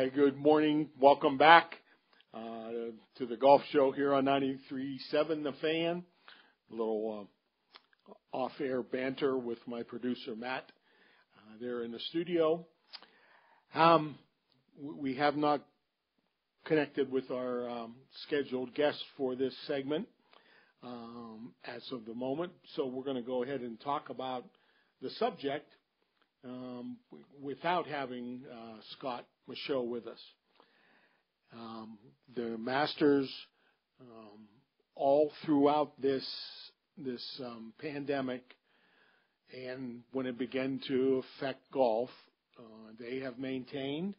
Hi, good morning. Welcome back uh, to the golf show here on 93.7 The Fan. A little uh, off-air banter with my producer Matt uh, there in the studio. Um, we have not connected with our um, scheduled guest for this segment um, as of the moment, so we're going to go ahead and talk about the subject um, without having uh, Scott Michaux with us. Um, the Masters, um, all throughout this this um, pandemic, and when it began to affect golf, uh, they have maintained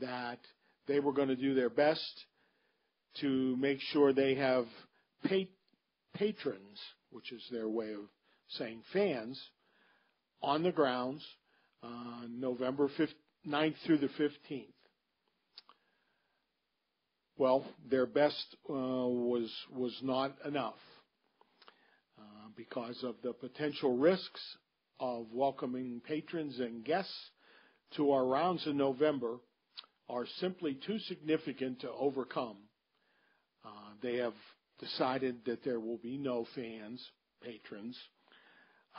that they were going to do their best to make sure they have pa- patrons, which is their way of saying fans, on the grounds uh, November 5th, 9th through the 15th. Well, their best uh, was was not enough uh, because of the potential risks of welcoming patrons and guests to our rounds in November are simply too significant to overcome. Uh, they have decided that there will be no fans, patrons,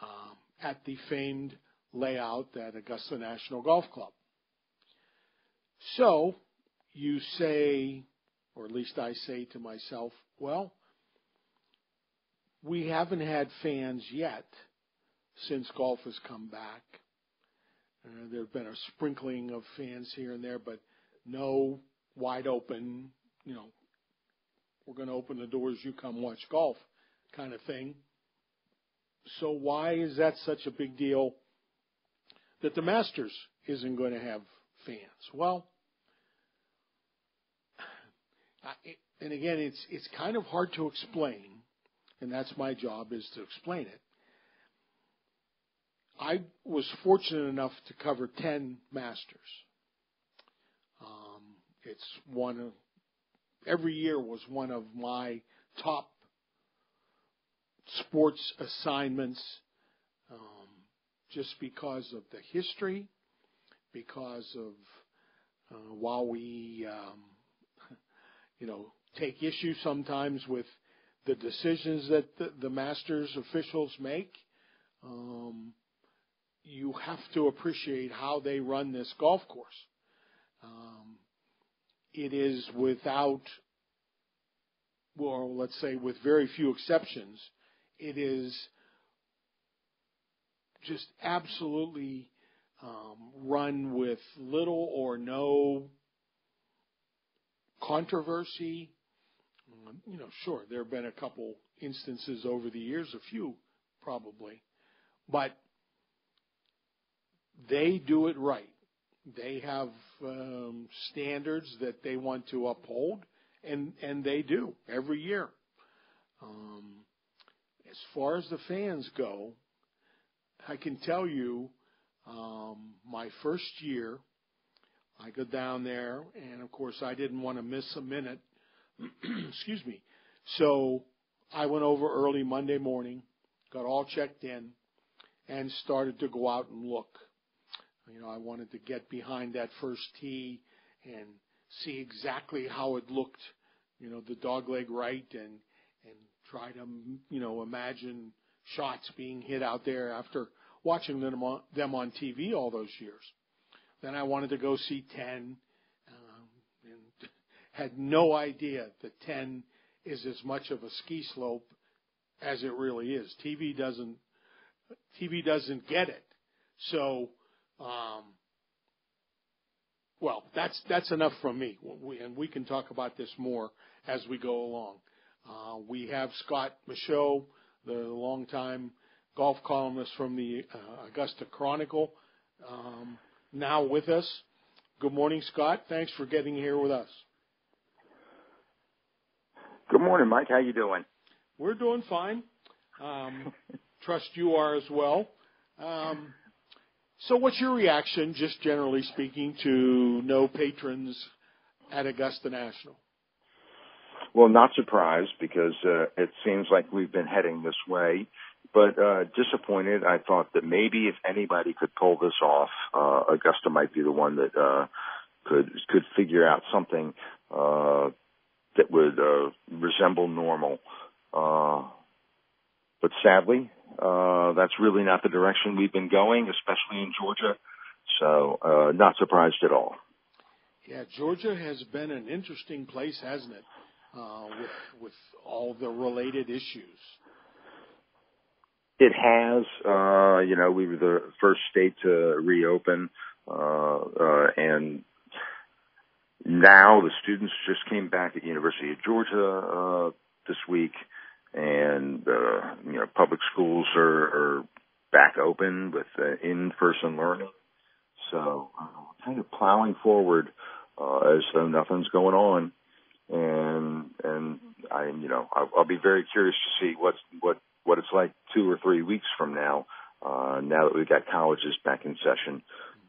um, at the famed layout at Augusta National Golf Club. So you say, or at least I say to myself, well, we haven't had fans yet since golf has come back. Uh, there have been a sprinkling of fans here and there, but no wide open, you know, we're going to open the doors, you come watch golf kind of thing. So why is that such a big deal that the Masters isn't going to have fans. Well, and again, it's it's kind of hard to explain, and that's my job is to explain it. I was fortunate enough to cover ten Masters. Um, it's one of every year was one of my top sports assignments. Um, just because of the history, because of uh, while we, um, you know, take issue sometimes with the decisions that the, the Masters officials make, um, you have to appreciate how they run this golf course. Um, it is without, well, let's say with very few exceptions, it is just absolutely um, run with little or no controversy. Um, you know, sure, there have been a couple instances over the years, a few probably, but they do it right. They have um, standards that they want to uphold, and and they do every year. Um, as far as the fans go, I can tell you, um, my first year, I go down there, and of course, I didn't want to miss a minute. Excuse me. So I went over early Monday morning, got all checked in, and started to go out and look. You know, I wanted to get behind that first tee and see exactly how it looked. You know, the dogleg right, and and try to you know imagine shots being hit out there after watching them on, them on TV all those years. Then I wanted to go see 10 um, and had no idea that 10 is as much of a ski slope as it really is. TV doesn't TV doesn't get it. So, um, well, that's that's enough from me, we, and we can talk about this more as we go along. Uh, we have Scott Michaux, the longtime golf columnist from the uh, Augusta Chronicle, um, now with us. Good morning, Scott. Thanks for getting here with us. Good morning, Mike. How you doing? We're doing fine. Um, trust you are as well. Um, so, what's your reaction, just generally speaking, to no patrons at Augusta National? Well, not surprised because uh, it seems like we've been heading this way. But uh, disappointed. I thought that maybe if anybody could pull this off, uh, Augusta might be the one that uh, could could figure out something uh, that would uh, resemble normal. Uh, but sadly, uh, that's really not the direction we've been going, especially in Georgia. So, uh, not surprised at all. Yeah, Georgia has been an interesting place, hasn't it? Uh, with with all the related issues. It has. Uh, you know, we were the first state to reopen, uh, uh, and now the students just came back at University of Georgia uh, this week, and uh, you know, public schools are, are back open with uh, in-person learning. So, uh, kind of plowing forward uh, as though nothing's going on, and and I, you know, I'll, I'll be very curious to see what's what what it's like two or three weeks from now, uh, now that we've got colleges back in session.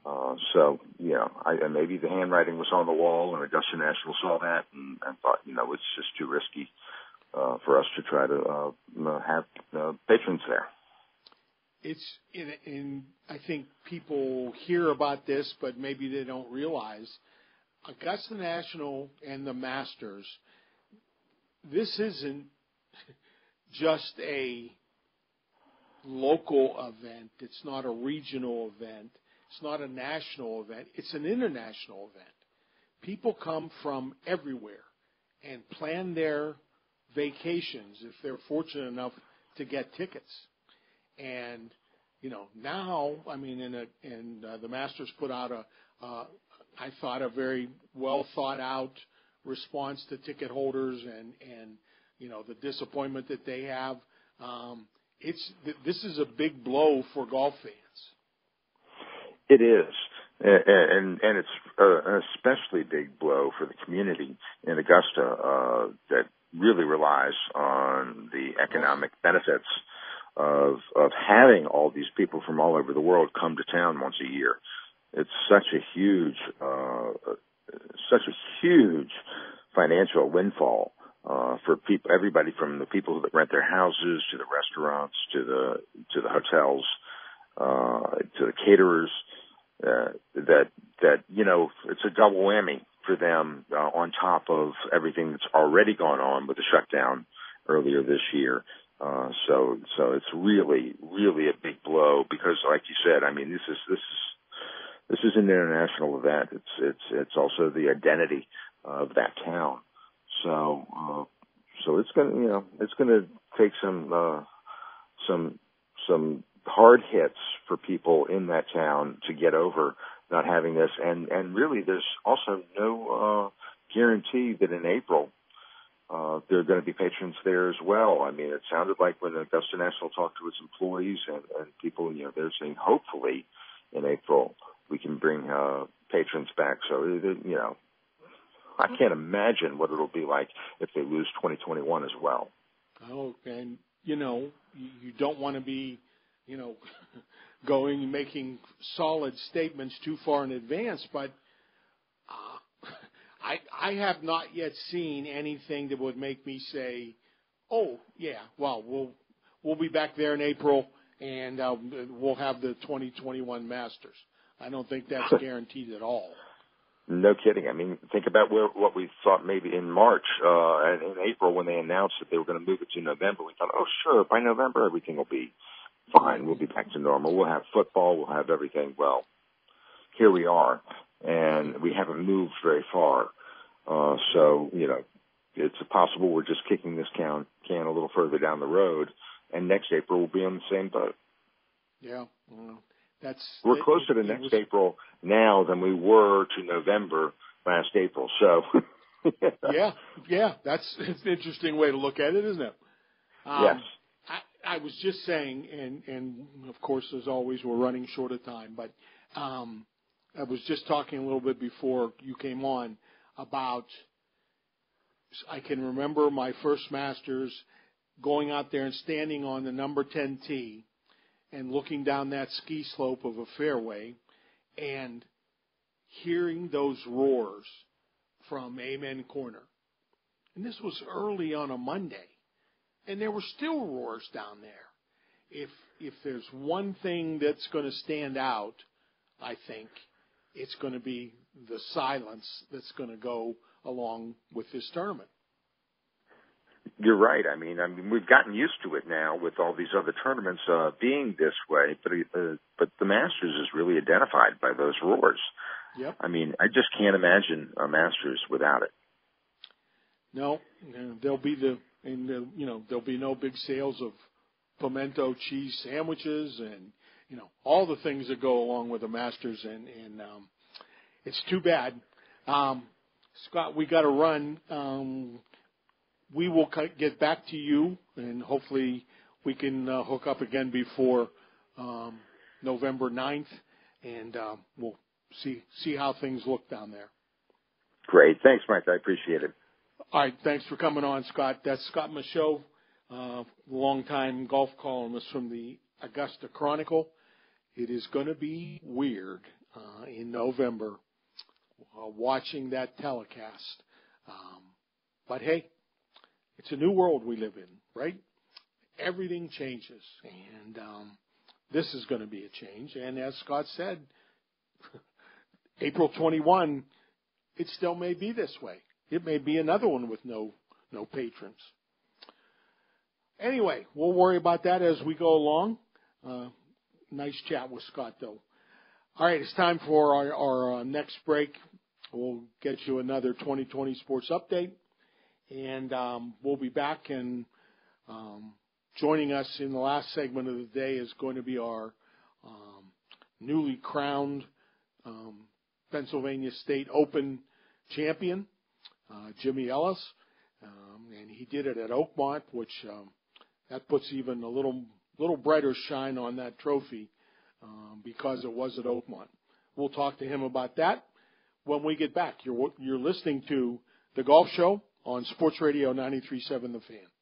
Uh, so, you know, I, maybe the handwriting was on the wall and Augusta National saw that and, and thought, you know, it's just too risky, uh, for us to try to, uh, have, uh, patrons there. It's in, I think people hear about this, but maybe they don't realize Augusta National and the Masters, this isn't just a local event. It's not a regional event. It's not a national event. It's an international event. People come from everywhere and plan their vacations if they're fortunate enough to get tickets. And you know now, I mean, in a, and uh, the Masters put out a, uh, I thought a very well thought out response to ticket holders and and you know, the disappointment that they have. Um, it's this is a big blow for golf fans. It is, and and it's an especially big blow for the community in Augusta uh, that really relies on the economic benefits of of having all these people from all over the world come to town once a year. It's such a huge, uh, such a huge financial windfall uh, for people, everybody from the people that rent their houses to the restaurants to the to the hotels uh, to the caterers. Uh, that that you know it's a double whammy for them uh, on top of everything that's already gone on with the shutdown earlier this year. Uh, so so it's really really a big blow because like you said, I mean this is this is this is an international event. It's it's it's also the identity of that town. So, uh, so it's gonna, you know, it's gonna take some, uh, some, some hard hits for people in that town to get over not having this. And, and really there's also no, uh, guarantee that in April, uh, there are going to be patrons there as well. I mean, it sounded like when Augusta National talked to its employees and, and people, you know, they're saying hopefully in April we can bring uh, patrons back. So, you know, I can't imagine what it'll be like if they lose 2021 as well. Oh, and you know, you don't want to be, you know, going making solid statements too far in advance, but uh, I I have not yet seen anything that would make me say, "Oh, yeah, well, we'll we'll be back there in April and uh, we'll have the 2021 Masters." I don't think that's guaranteed at all. No kidding. I mean, think about where, what we thought maybe in March uh, and in April when they announced that they were going to move it to November. We thought, oh, sure, by November everything will be fine. We'll be back to normal. We'll have football. We'll have everything. Well, here we are, and we haven't moved very far. Uh, so you know, it's possible we're just kicking this can can a little further down the road, and next April we'll be on the same boat. Yeah. Well, that's we're closer to next was, April now than we were to November last April. So yeah, yeah, that's it's an interesting way to look at it, isn't it? Um, yes. I, I was just saying, and and of course, as always, we're running short of time, but um, I was just talking a little bit before you came on about. I can remember my first Masters going out there and standing on the number 10 tee and looking down that ski slope of a fairway and hearing those roars from Amen Corner. And this was early on a Monday. And there were still roars down there. If if there's one thing that's going to stand out, I think it's going to be the silence that's going to go along with this tournament. You're right. I mean, I mean, we've gotten used to it now with all these other tournaments uh, being this way, but uh, but the Masters is really identified by those roars. Yep. I mean, I just can't imagine a Masters without it. No, there'll be the and the, you know there'll be no big sales of pimento cheese sandwiches and you know all the things that go along with the Masters, and and um, it's too bad. Um, Scott, we got to run. Um, we will get back to you, and hopefully we can uh, hook up again before um, November 9th, and um, we'll see see how things look down there. Great, thanks, Mike. I appreciate it. All right, thanks for coming on, Scott. That's Scott Michaux, uh, longtime golf columnist from the Augusta Chronicle. It is going to be weird uh, in November uh, watching that telecast. Um, but hey, it's a new world we live in, right? Everything changes, and um, this is going to be a change. And as Scott said, April 21, it still may be this way. It may be another one with no no patrons. Anyway, we'll worry about that as we go along. Uh, nice chat with Scott, though. All right, it's time for our, our uh, next break. We'll get you another 2020 sports update and um, we'll be back. And um, joining us in the last segment of the day is going to be our um, newly crowned um, Pennsylvania State Open champion, uh, Jimmy Ellis, um, and he did it at Oakmont, which um, that puts even a little little brighter shine on that trophy because it was at Oakmont. We'll talk to him about that when we get back. You're you're listening to the Golf Show on Sports Radio 93.7 The Fan.